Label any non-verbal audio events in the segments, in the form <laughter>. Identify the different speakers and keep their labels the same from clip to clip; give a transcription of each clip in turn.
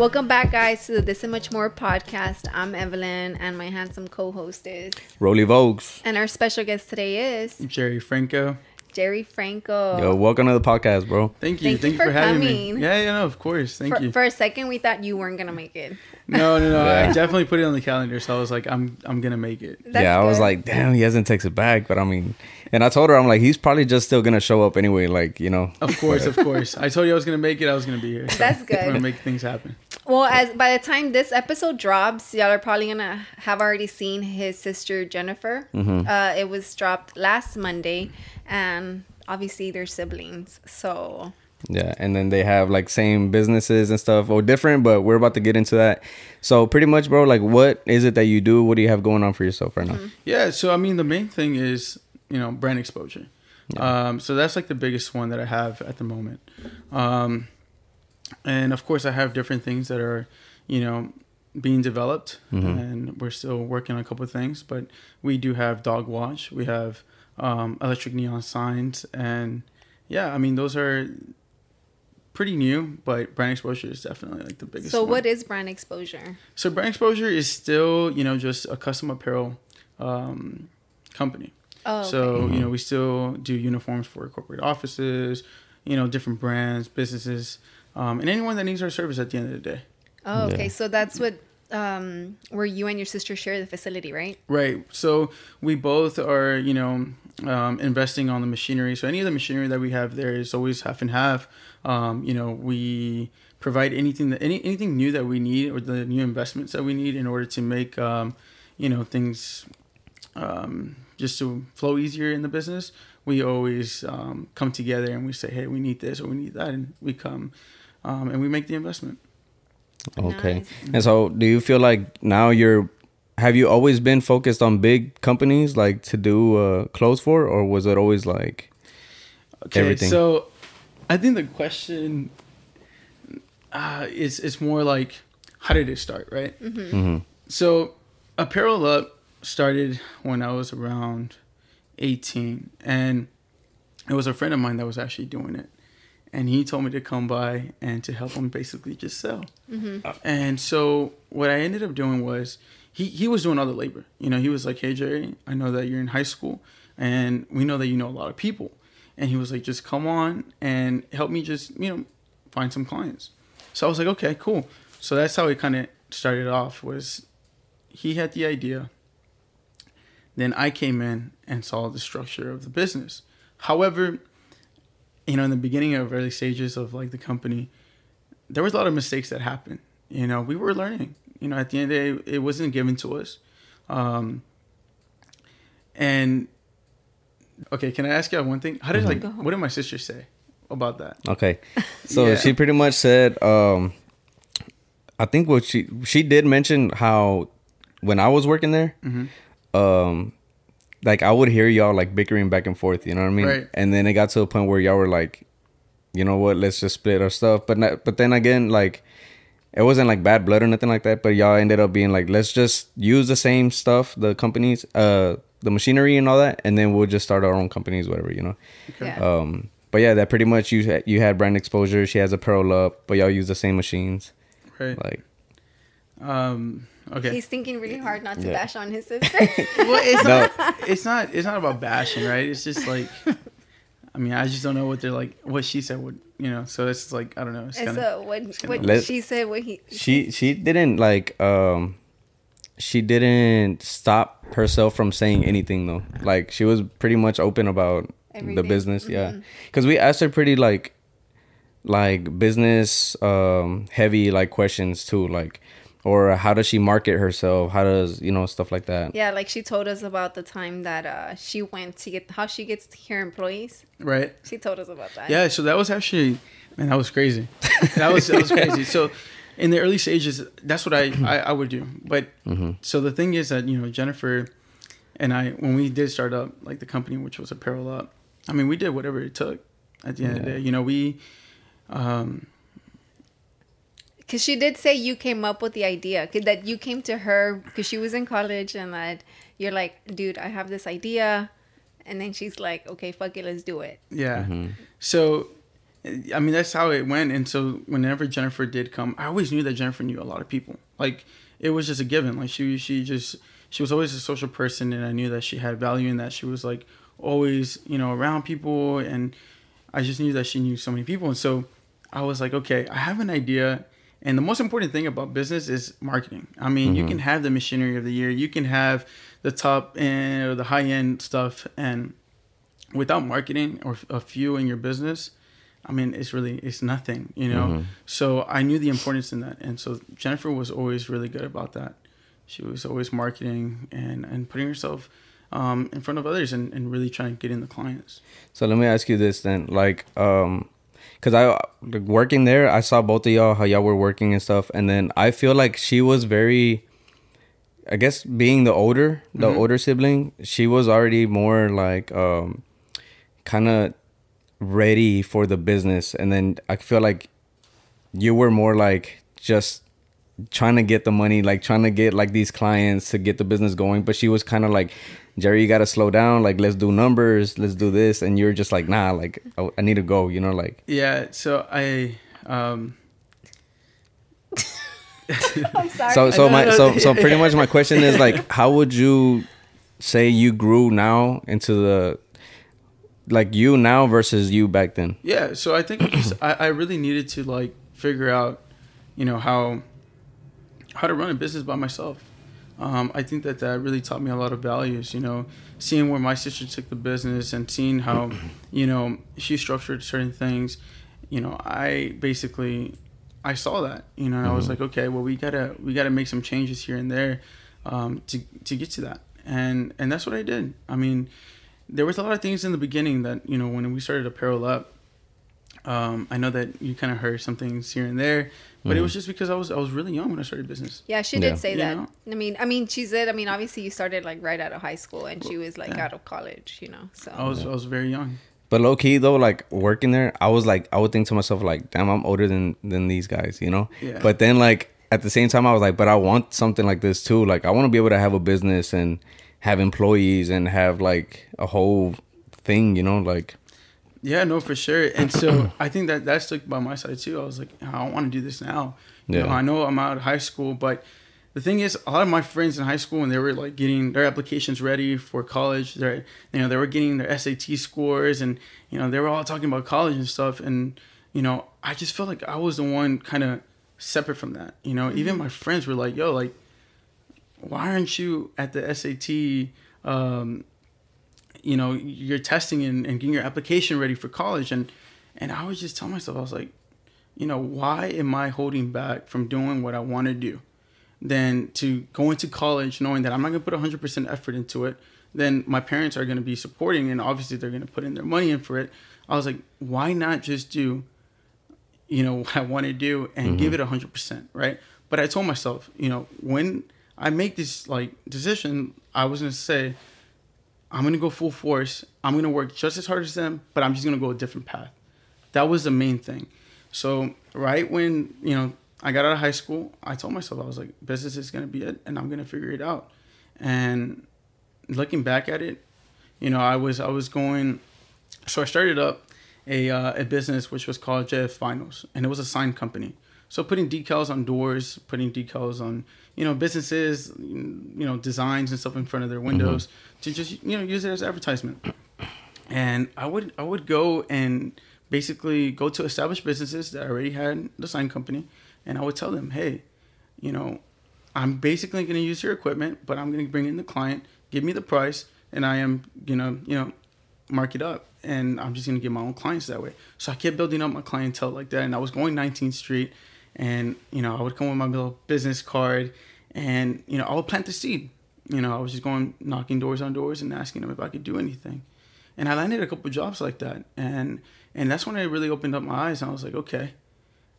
Speaker 1: Welcome back, guys, to the This and Much More podcast. I'm Evelyn, and my handsome co-host is,
Speaker 2: Rolly Vogues.
Speaker 1: and our special guest today is
Speaker 3: Jerry Franco.
Speaker 1: Jerry Franco.
Speaker 2: Yo, welcome to the podcast, bro.
Speaker 3: Thank you.
Speaker 1: Thank
Speaker 3: Thank,
Speaker 1: you
Speaker 3: you for,
Speaker 1: for
Speaker 3: having
Speaker 1: coming.
Speaker 3: me. Yeah, yeah, no, of course. Thank
Speaker 1: for,
Speaker 3: you.
Speaker 1: for a second, we thought you weren't gonna make it.
Speaker 3: no, no, no.
Speaker 2: Yeah.
Speaker 3: I definitely put it on the calendar, so I was like, I'm, I'm gonna make it.
Speaker 1: That's
Speaker 2: yeah, I was like, damn, he hasn't texted back. But I mean, and I told her, I'm like, he's probably just still gonna show up anyway. Like, you know.
Speaker 3: Of course, of course. I told you I was gonna make it. I was gonna be here. So
Speaker 1: That's good.
Speaker 3: I'm gonna make things happen.
Speaker 1: Well, as by the time this episode drops, y'all are probably gonna have already seen his sister Jennifer.
Speaker 2: Mm-hmm.
Speaker 1: Uh, it was dropped last Monday, and obviously they're siblings. So
Speaker 2: Yeah, and then they have like same businesses and stuff, or different, but we're about to get into that. So pretty much, bro, like, what is it that you do? What do you have going on for yourself right now?
Speaker 3: Yeah. So I mean, the main thing is you know brand exposure. Um, so that's like the biggest one that I have at the moment. Um, and of course, I have different things that are you know being developed, and we're still working on a couple of things. But we do have dog watch. We have um, electric neon signs, and yeah, I mean those are pretty new, but brand exposure is definitely like the biggest.
Speaker 1: so
Speaker 3: one.
Speaker 1: what is brand exposure?
Speaker 3: So brand exposure is still, you know, just a custom apparel um, company.
Speaker 1: Oh,
Speaker 3: So you know, we still do uniforms for corporate offices, you know, different brands, businesses, um, and anyone that needs our service at the end of the day.
Speaker 1: Oh, okay.
Speaker 2: Yeah.
Speaker 1: So that's what um where you and your sister share the facility, right?
Speaker 3: Right. So we both are, you know, um, investing on the machinery. So any of the machinery that we have there is always half and half. Um, you know, we provide anything that any anything new that we need or the new investments that we need in order to make, um, you know, things um, just to flow easier in the business. We always um, come together and we say, hey, we need this or we need that, and we come um, and we make the investment.
Speaker 2: Okay.
Speaker 1: Nice.
Speaker 2: And so, do you feel like now you're? Have you always been focused on big companies like to do uh, clothes for, or was it always like?
Speaker 3: Okay,
Speaker 2: everything.
Speaker 3: so I think the question uh, is is more like how did it start, right?
Speaker 2: hmm
Speaker 3: So Apparel Up started when I was around 18, and it was a friend of mine that was actually doing it, and he told me to come by and to help him basically just sell. Mm-hmm. Uh. And so what I ended up doing was he he was doing all the labor. You know, he was like, "Hey Jerry, I know that you're in high school, and we know that you know a lot of people." And he was like, "Just come on and help me, just you know, find some clients." So I was like, "Okay, cool." So that's how it kind of started off. Was he had the idea. Then I came in and saw the structure of the business. However, you know, in the beginning of early stages of like the company, there was a lot of mistakes that happened. You know, we were learning. You know, at the end of the day, it wasn't given to us. Um, and okay, can I ask you one thing? How did like
Speaker 1: Go.
Speaker 3: what did my sister say about that?
Speaker 2: Okay. <laughs> So
Speaker 3: Yeah.
Speaker 2: she pretty much said, um, I think what she she did mention how when I was working there,
Speaker 3: Mm-hmm.
Speaker 2: Um, like I would hear y'all like bickering back and forth. You know what I mean?
Speaker 3: Right.
Speaker 2: And then it got to a point where y'all were like, you know what? Let's just split our stuff. But not, but then again, like. It wasn't like bad blood or nothing like that, but y'all ended up being like, let's just use the same stuff, the companies, uh, the machinery and all that, and then we'll just start our own companies, whatever, you know.
Speaker 1: Yeah.
Speaker 2: Um, but yeah, that pretty much you had, you had brand exposure. She has Apparel Up, but y'all use the same machines.
Speaker 3: Right.
Speaker 2: Like,
Speaker 3: Um. Okay.
Speaker 1: He's thinking really hard not to
Speaker 2: Yeah.
Speaker 1: bash on his sister. <laughs>
Speaker 3: well, it's
Speaker 2: No.
Speaker 3: not. It's not. It's not about bashing, right? It's just like, I mean, I just don't know what they're like. What she said would, you know. So it's like I don't know. It's
Speaker 1: and
Speaker 3: kind of
Speaker 1: so what,
Speaker 3: kinda-
Speaker 1: what she said, what he
Speaker 2: she she didn't like um, she didn't stop herself from saying anything though. Like she was pretty much open about the
Speaker 1: Everything.
Speaker 2: business. Yeah, because we asked her pretty like like business um heavy like questions too, like or how does she market herself? How does you know stuff like that?
Speaker 1: Yeah, like she told us about the time that uh she went to get how she gets her employees.
Speaker 3: right.
Speaker 1: She told us about that.
Speaker 3: Yeah. So that was actually, man, that was crazy. That was that was crazy. So. In the early stages, that's what I, I, I would do. But so the thing is that you know Jennifer and I, when we did start up like the company, which was Apparel Up, I mean we did whatever it took. At the end of the day, you know we, um,
Speaker 1: Because she did say you came up with the idea, 'cause that you came to her because she was in college and that you're like, dude, I have this idea. And then she's like, okay, fuck it, let's do it.
Speaker 3: Yeah. Mm-hmm. So I mean, that's how it went. And so whenever Jennifer did come, I always knew that Jennifer knew a lot of people. Like it was just a given. Like she she just she was always a social person, and I knew that she had value in that. She was like always you know around people, and I just knew that she knew so many people. And so I was like, okay, I have an idea. And the most important thing about business is marketing. I mean, mm-hmm. you can have the machinery of the year, you can have the top end or the high end stuff, and without marketing or a few in your business, I mean, it's really it's nothing, you know. Mm-hmm. So I knew the importance in that, and so Jennifer was always really good about that. She was always marketing and and putting herself um, in front of others and, and really trying to get in the clients.
Speaker 2: So let me ask you this then, like, um, cause I like, working there, I saw both of y'all how y'all were working and stuff, and then I feel like she was very. I guess being the older, the mm-hmm. older sibling, she was already more like um, kind of ready for the business and then i feel like you were more like just trying to get the money like trying to get like these clients to get the business going but she was kind of like jerry you gotta slow down like let's do numbers let's do this and you're just like nah like i, I need to go you know like
Speaker 3: yeah so i um <laughs>
Speaker 2: I'm sorry. So so my so so pretty much my question is like how would you say you grew now into the like you now versus you back then?
Speaker 3: Yeah, so I think just, I, I really needed to like figure out, you know, how how to run a business by myself. Um, I think that that really taught me a lot of values. You know, seeing where my sister took the business and seeing how, <clears throat> you know, she structured certain things. You know, I basically I saw that. You know, and mm-hmm. I was mm-hmm. like, okay, well, we gotta we gotta make some changes here and there um, to to get to that. And and that's what I did. I mean, there was a lot of things in the beginning that you know when we started apparel up um, I know that you kind of heard some things here and there, but mm-hmm. it was just because I was I was really young when I started business.
Speaker 1: Yeah, she did yeah. say you that. Know? I mean, I mean, she said. I mean, obviously, you started like right out of high school, and she was like yeah. out of college. You know, so
Speaker 3: I was I was very young.
Speaker 2: But low key though, like working there, I was like, I would think to myself like, damn, I'm older than than these guys, you know. Yeah. But then like at the same time, I was like, but I want something like this too. Like I want to be able to have a business and have employees and have like a whole thing, you know, like.
Speaker 3: Yeah, no, for sure. And so I think that that stuck by my side too. I was like, I don't want to do this now. You yeah. know, I know I'm out of high school, but the thing is, a lot of my friends in high school, when they were like getting their applications ready for college, they you know they were getting their SAT scores, and you know they were all talking about college and stuff. And you know, I just felt like I was the one kind of separate from that. You know, even my friends were like, "Yo, like, why aren't you at the SAT?" Um, you know you're testing and, and getting your application ready for college. And and i was just telling myself i was like you know why am i holding back from doing what i want to do? Than to go into college knowing that i'm not going to put 100% effort into it. Then my parents are going to be supporting and obviously they're going to put in their money in for it. I was like why not just do you know <laughs> what i want to do and mm-hmm. give it 100% right? But i told myself you know when i make this like decision i was going to say I'm gonna go full force. I'm gonna work just as hard as them, but I'm just gonna go a different path. That was the main thing. So right when you know I got out of high school, I told myself I was like, business is gonna be it, and I'm gonna figure it out. And looking back at it, you know, I was I was going. So I started up a uh, a business which was called JF Vinyls, and it was a sign company. So putting decals on doors, putting decals on you know businesses, you know designs and stuff in front of their windows mm-hmm. to just you know use it as advertisement. And I would I would go and basically go to established businesses that already had the sign company, and I would tell them, hey, you know, I'm basically going to use your equipment, but I'm going to bring in the client, give me the price, and I am gonna you know mark it up and I'm just gonna get my own clients that way. So I kept building up my clientele like that, and I was going 19th Street, and you know I would come with my little business card, and you know I would plant the seed. You know I was just going knocking doors on doors and asking them if I could do anything, and I landed a couple jobs like that, and and that's when I really opened up my eyes and I was like, okay,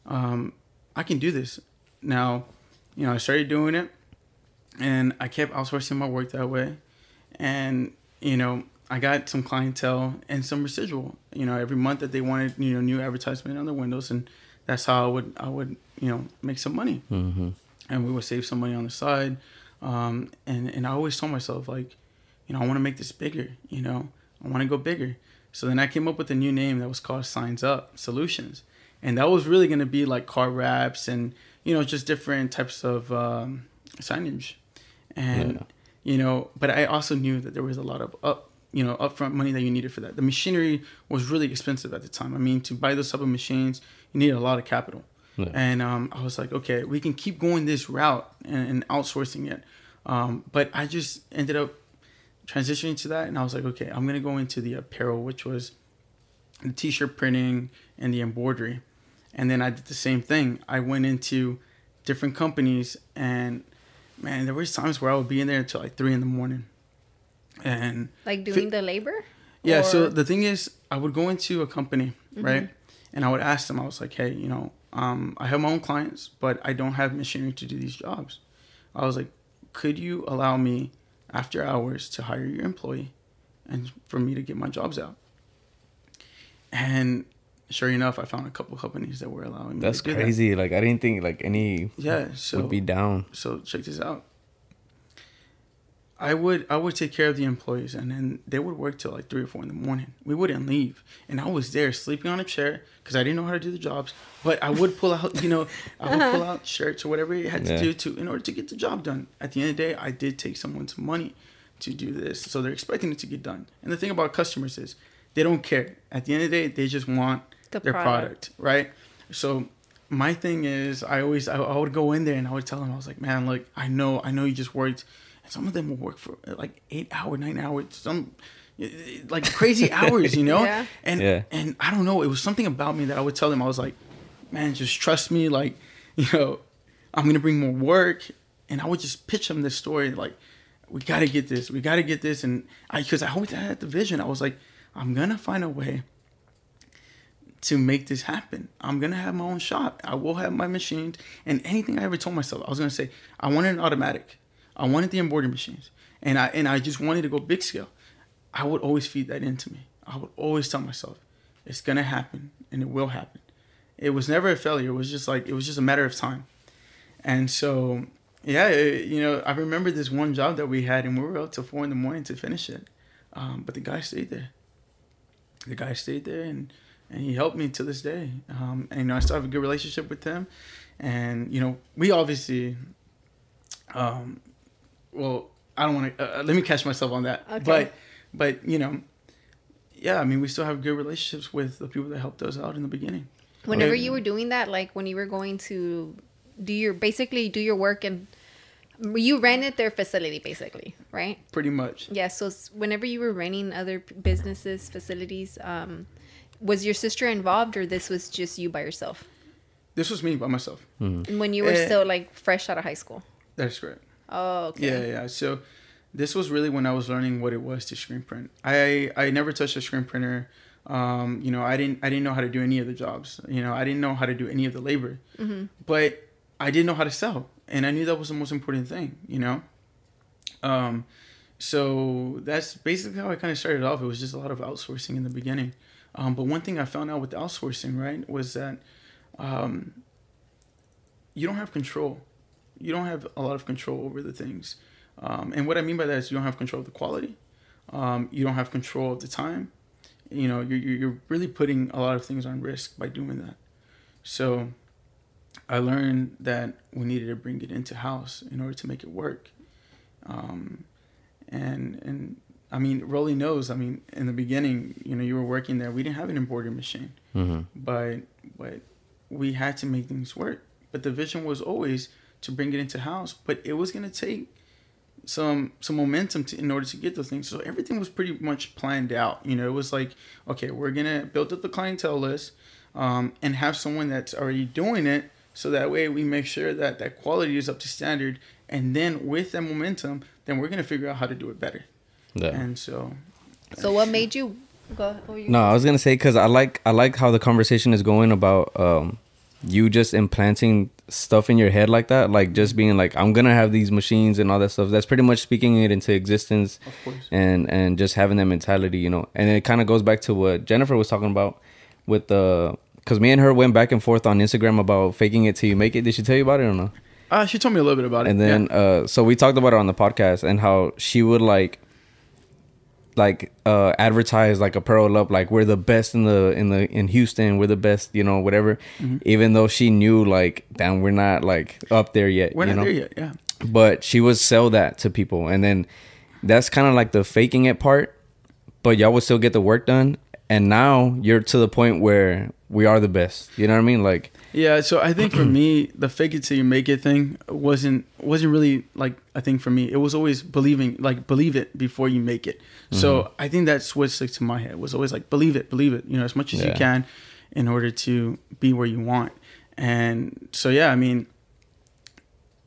Speaker 3: um, I can do this. Now, you know I started doing it, and I kept outsourcing my work that way, and you know I got some clientele and some residual. You know, every month that they wanted, you know, new advertisement on their windows, and that's how I would I would you know make some money, mm-hmm. and we would save some money on the side. Um, and and I always told myself like, you know, I want to make this bigger. You know, I want to go bigger. So then I came up with a new name that was called Signs Up Solutions, and that was really gonna be like car wraps and you know just different types of um, signage, and
Speaker 2: Yeah.
Speaker 3: you know. But I also knew that there was a lot of up you know upfront money that you needed for that. The machinery was really expensive at the time. I mean, to buy those type of machines, you needed a lot of capital.
Speaker 2: Yeah.
Speaker 3: And um, I was like, okay, we can keep going this route and, and outsourcing it. Um, but I just ended up transitioning to that, and I was like, okay, I'm gonna go into the apparel, which was the t-shirt printing and the embroidery, and then I did the same thing. I went into different companies, and man, there was times where I would be in there until like three in the morning, and
Speaker 1: Like doing the labor?
Speaker 3: yeah. So the thing is, I would go into a company,
Speaker 1: Mm-hmm.
Speaker 3: right? And I would ask them, I was like, hey, you know, um, I have my own clients, but I don't have machinery to do these jobs. I was like, could you allow me after hours to hire your employee and for me to get my jobs out? And sure enough, I found a couple companies that were allowing me
Speaker 2: That's
Speaker 3: to do that.
Speaker 2: crazy. Like I didn't think like any
Speaker 3: Yeah. So
Speaker 2: would be down.
Speaker 3: so check this out. I would I would take care of the employees and then they would work till like three or four in the morning. We wouldn't leave, and I was there sleeping on a chair because I didn't know how to do the jobs. But I would pull out, you know, I would pull <laughs> out shirts or whatever you had to
Speaker 2: Yeah.
Speaker 3: do to in order to get the job done. At the end of the day, I did take someone's money to do this, so they're expecting it to get done. And the thing about customers is they don't care. At the end of the day, they just want
Speaker 1: The
Speaker 3: their
Speaker 1: product.
Speaker 3: product, right? So my thing is, I always I, I would go in there and I would tell them I was like, man, look, I know I know you just worked. And some of them will work for uh, like eight hour, nine hours, some like crazy <laughs> hours, you know.
Speaker 1: Yeah.
Speaker 3: And
Speaker 2: Yeah.
Speaker 3: and I don't know, it was something about me that I would tell them I was like, man, just trust me, like <laughs> you know, I'm gonna bring more work, and I would just pitch them this story like. We gotta get this. We gotta get this, and I because I always had the vision. I was like, I'm gonna find a way to make this happen. I'm gonna have my own shop. I will have my machines and anything I ever told myself. I was gonna say I wanted an automatic. I wanted the embroidery machines, and I and I just wanted to go big scale. I would always feed that into me. I would always tell myself, it's gonna happen and it will happen. It was never a failure. It was just like it was just a matter of time. And so yeah, it- you know, I remember this one job that we had, and we were out till four in the morning to finish it. Um, but the guy stayed there. The guy stayed there, and and he helped me to this day. Um, and you know, I still have a good relationship with him. And you know, we obviously, um, well, I don't want to. Uh, let me catch myself on that.
Speaker 1: Okay.
Speaker 3: But but you know, yeah, I mean, we still have good relationships with the people that helped us out in the beginning.
Speaker 1: Whenever
Speaker 3: Okay.
Speaker 1: you were doing that, like when you were going to do your basically do your work and you rented their facility basically, right?
Speaker 3: Pretty much.
Speaker 1: Yeah. So whenever you were renting other businesses, facilities, um, was your sister involved or this was just you by yourself?
Speaker 3: This was me by myself.
Speaker 1: And when you were
Speaker 3: Eh.
Speaker 1: still like fresh out of high school.
Speaker 3: That's correct.
Speaker 1: Oh, okay.
Speaker 3: Yeah, yeah. So this was really when I was learning what it was to screen print. I I never touched a screen printer. Um, you know, I didn't I didn't know how to do any of the jobs. You know, I didn't know how to do any of the labor. But I didn't know how to sell, and I knew that was the most important thing. You know. Um, so that's basically how I kind of started off. It was just a lot of outsourcing in the beginning. Um, but one thing I found out with outsourcing, right, was that um, you don't have control. You don't have a lot of control over the things. Um, and what I mean by that is you don't have control of the quality. Um, you don't have control of the time. You know, you're, you're really putting a lot of things on risk by doing that. So I learned that we needed to bring it into house in order to make it work. Um, and and I mean, Rolly knows. I mean, in the beginning, you know, you were working there. We didn't have an embroidery machine
Speaker 2: Mm-hmm.
Speaker 3: but but we had to make things work. But the vision was always to bring it into house, but it was gonna take some some momentum to, in order to get those things. So everything was pretty much planned out. You know, it was like, okay, we're gonna build up the clientele list, um, and have someone that's already doing it, so that way we make sure that that quality is up to standard. And then with that momentum, then we're gonna figure out how to do it better.
Speaker 2: Yeah.
Speaker 3: And so
Speaker 1: So what made you go? what you
Speaker 2: No,
Speaker 1: gonna
Speaker 2: I was gonna say because I like I like how the conversation is going about um, you just implanting stuff in your head like that, like just being like I'm gonna have these machines and all that stuff. That's pretty much speaking it into existence,
Speaker 3: of course,
Speaker 2: and and just having that mentality, you know. And it kind of goes back to what Jennifer was talking about with the because me and her went back and forth on Instagram about faking it till you make it. Did she tell you about it or no?
Speaker 3: uh, she told me a little bit about it.
Speaker 2: And
Speaker 3: yeah.
Speaker 2: then uh so we talked about it on the podcast and how she would like like uh advertise like Apparel Up like we're the best in the in the in Houston we're the best you know whatever
Speaker 3: Mm-hmm.
Speaker 2: even though she knew like damn we're not like up there yet
Speaker 3: We're
Speaker 2: you
Speaker 3: not
Speaker 2: know
Speaker 3: there yet. Yeah.
Speaker 2: but she would sell that to people and then that's kind of like the faking it part but y'all would still get the work done and now you're to the point where we are the best you know what i mean like
Speaker 3: Yeah, so I think for <clears throat> me, the fake it till you make it thing wasn't wasn't really like a thing for me. It was always believing, like believe it before you make it. So I think that's what sticks to my head. Was always like believe it, believe it. You know, as much as you can, in order to be where you want. And so yeah, I mean,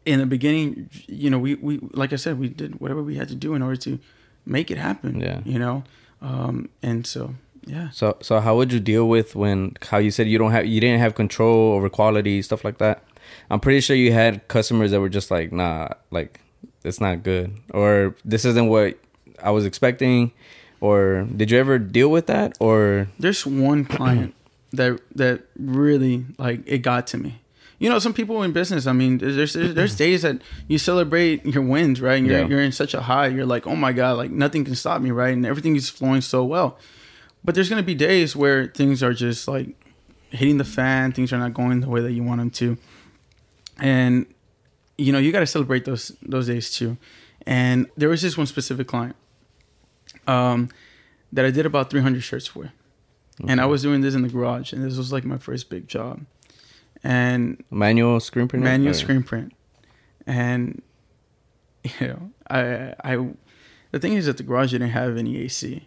Speaker 3: in the beginning, you know, we we like I said, we did whatever we had to do in order to make it happen.
Speaker 2: Yeah.
Speaker 3: You know, um, and so yeah.
Speaker 2: so so how would you deal with when how you said you don't have you didn't have control over quality stuff like that i'm pretty sure you had customers that were just like nah like it's not good or this isn't what i was expecting or did you ever deal with that or
Speaker 3: there's one client <clears throat> that that really like it got to me. You know, some people in business. I mean, there's there's, there's <clears throat> days that you celebrate your wins, right? And you're
Speaker 2: Yeah.
Speaker 3: you're in such a high. You're like, oh my god, like nothing can stop me, right? And everything is flowing so well. But there's gonna be days where things are just like hitting the fan. Things are not going the way that you want them to, and you know you got to celebrate those those days too. And there was this one specific client um, that I did about 300 shirts for. And I was doing this in the garage, and this was like my first big job, and
Speaker 2: manual screen printing
Speaker 3: manual
Speaker 2: Or-
Speaker 3: screen print, and <laughs> you know, I I the thing is that the garage didn't have any AC,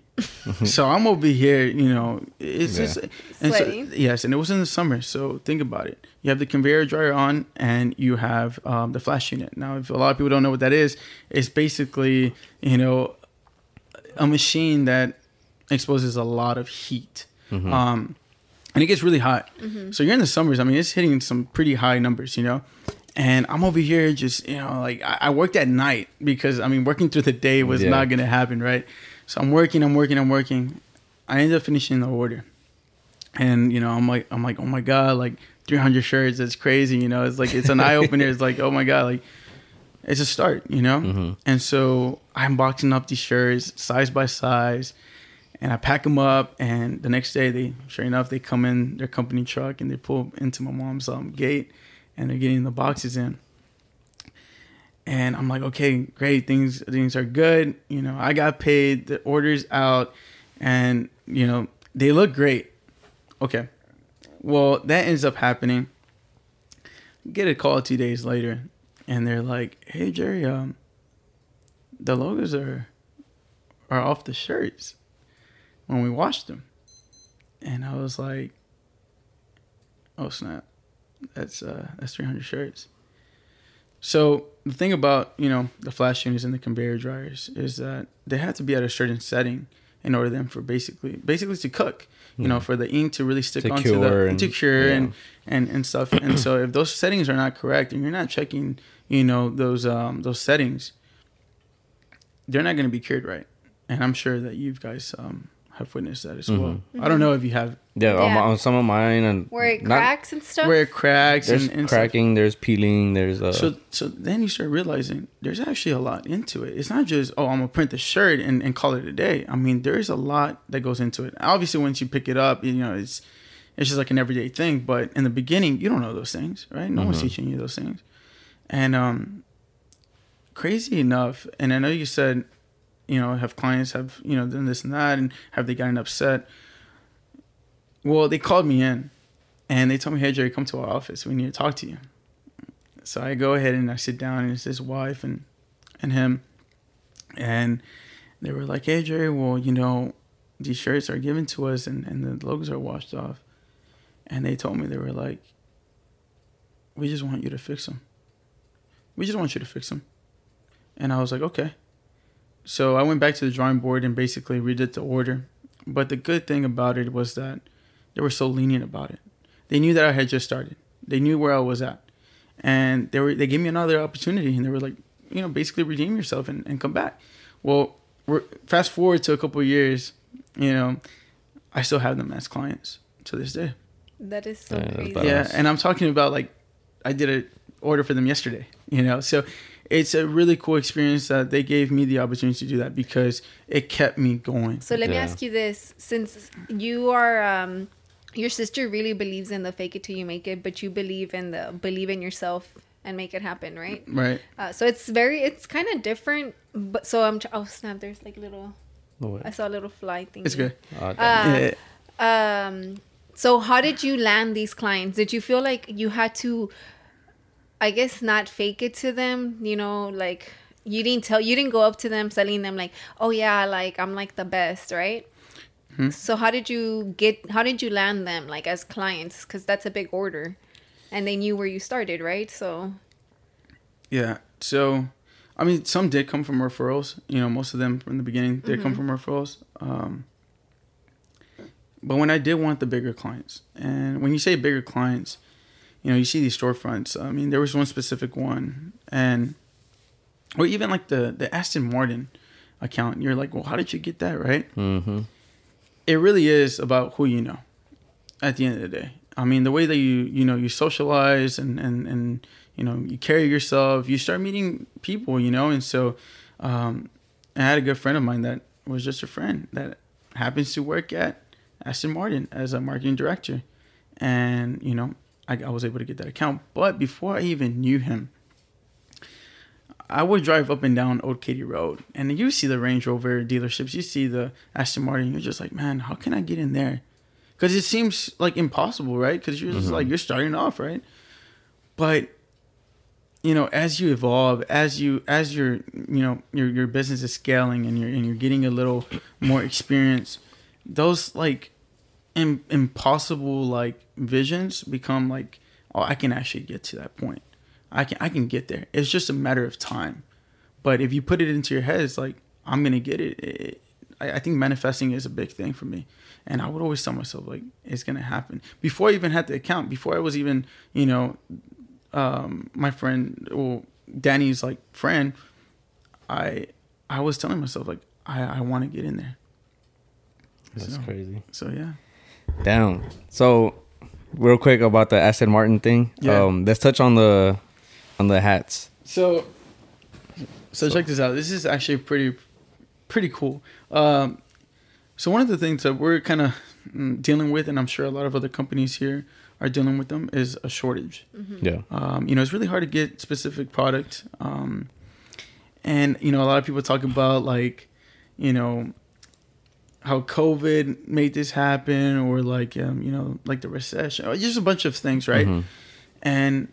Speaker 3: so I'm over here, you know, it's
Speaker 2: Yeah.
Speaker 3: just and so, yes, and it was in the summer, so think about it. You have the conveyor dryer on, and you have um, the flash unit. Now, if a lot of people don't know what that is, it's basically you know a machine that exposes a lot of heat. Um, and it gets really hot. So you're in the summers. I mean, it's hitting some pretty high numbers, you know. And I'm over here just, you know, like I, I worked at night because I mean, working through the day was
Speaker 2: Yeah.
Speaker 3: not gonna happen, right? So I'm working, I'm working, I'm working. I ended up finishing the order, and you know, I'm like, I'm like, oh my god, like 300 shirts, that's crazy, you know. It's like it's an eye opener. <laughs> It's like, oh my god, like it's a start, you know. And so I'm boxing up these shirts size by size, and I pack them up. And the next day, they sure enough, they come in their company truck and they pull into my mom's um, gate, and they're getting the boxes in. And I'm like, okay, great, things things are good. You know, I got paid, the orders out, and you know they look great. Okay, well that ends up happening. Get a call two days later, and they're like, "Hey Jerry, um, the logos are are off the shirts when we washed them," and I was like, "Oh snap, that's uh that's 300 shirts." So the thing about you know the flash units and the conveyor dryers is that they have to be at a certain setting in order them for basically basically to cook. You know, for the ink to really stick
Speaker 2: To
Speaker 3: onto the
Speaker 2: and-
Speaker 3: to cure
Speaker 2: yeah.
Speaker 3: and and and stuff. And so if those settings are not correct and you're not checking, you know, those um those settings, they're not going to be cured right. And I'm sure that you guys um have witnessed that as well. I don't know if you have
Speaker 2: yeah, On,
Speaker 1: Yeah.
Speaker 2: on some of mine and
Speaker 1: Where it
Speaker 2: not-
Speaker 1: cracks and stuff.
Speaker 3: where it cracks
Speaker 2: there's
Speaker 3: and, and stuff.
Speaker 2: cracking there's peeling there's uh
Speaker 3: So so then you start realizing there's actually a lot into it. It's not just oh I'm gonna print the shirt and, and call it a day. I mean there is a lot that goes into it. Obviously once you pick it up, you know it's it's just like an everyday thing. But in the beginning you don't know those things, right? No one's teaching you those things. And um, crazy enough, and I know you said you know have clients have you know done this and that, and have they gotten upset? Well, they called me in, and they told me, "Hey Jerry, come to our office. We need to talk to you." So I go ahead and I sit down, and it's his wife and and him, and they were like, "Hey Jerry, well, you know, these shirts are given to us, and and the logos are washed off," and they told me they were like, "We just want you to fix them. We just want you to fix them," and I was like, "Okay." So I went back to the drawing board and basically redid the order. But the good thing about it was that they were so lenient about it. They knew that I had just started. They knew where I was at. And they were they gave me another opportunity and they were like, you know, basically redeem yourself and, and come back. Well, we're fast forward to a couple of years, you know, I still have them as clients to this day.
Speaker 1: That is so
Speaker 2: Yeah,
Speaker 1: crazy.
Speaker 3: Yeah, and I'm talking about like I did a order for them yesterday, you know. So it's a really cool experience that they gave me the opportunity to do that because it kept me going.
Speaker 1: So let me ask you this: since you are, um, your sister really believes in the fake it till you make it, but you believe in the believe in yourself and make it happen, right?
Speaker 3: Right.
Speaker 1: Uh, so it's very, it's kind of different. But so I'm. tr- Oh snap! There's like a little.
Speaker 2: Oh,
Speaker 1: I saw a little fly thing.
Speaker 3: It's good.
Speaker 2: uh,
Speaker 1: Uh,
Speaker 3: Yeah.
Speaker 1: um so how did you land these clients did you feel like you had to i guess not fake it to them you know like you didn't tell you didn't go up to them selling them like oh yeah like i'm like the best right so how did you get how did you land them like as clients because that's a big order and they knew where you started right so
Speaker 3: Yeah. So, I mean, some did come from referrals. You know, most of them from the beginning did come from referrals. Um, but when I did want the bigger clients, and when you say bigger clients, you know, you see these storefronts. I mean, there was one specific one, and or even like the the Aston Martin account. You're like, well, how did you get that right?
Speaker 2: Mm-hmm.
Speaker 3: it really is about who you know at the end of the day i mean the way that you you know you socialize and and and you know you carry yourself you start meeting people you know and so um i had a good friend of mine that was just a friend that happens to work at aston martin as a marketing director and you know i, I was able to get that account but before i even knew him I would drive up and down Old Katy Road, and you see the Range Rover dealerships, you see the Aston Martin. You're just like, man, how can I get in there? Because it seems like impossible, right? Because you're just mm-hmm. like you're starting off, right? But you know, as you evolve, as you as your you know your your business is scaling and you're and you're getting a little more experience, those like Im- impossible like visions become like, oh, I can actually get to that point. I can I can get there. It's just a matter of time. But if you put it into your head, it's like I'm gonna get it. it I, I think manifesting is a big thing for me, and I would always tell myself like it's gonna happen before I even had the account. Before I was even you know, um, my friend, well, Danny's like friend. I I was telling myself like I I want to get in there.
Speaker 2: That's
Speaker 3: So-
Speaker 2: crazy.
Speaker 3: So yeah.
Speaker 2: Down. So, real quick about the Aston Martin thing.
Speaker 3: Yeah.
Speaker 2: Um, let's touch on the on the hats.
Speaker 3: So, so check this out. This is actually pretty, pretty cool. Um, so one of the things that we're kind of dealing with, and I'm sure a lot of other companies here are dealing with them, is a shortage.
Speaker 2: Yeah.
Speaker 3: Um, you know, it's really hard to get specific product. Um, and you know, a lot of people talk about like, you know, how COVID made this happen, or like, um, you know, like the recession, or just a bunch of things, right?
Speaker 2: Mhm.
Speaker 3: And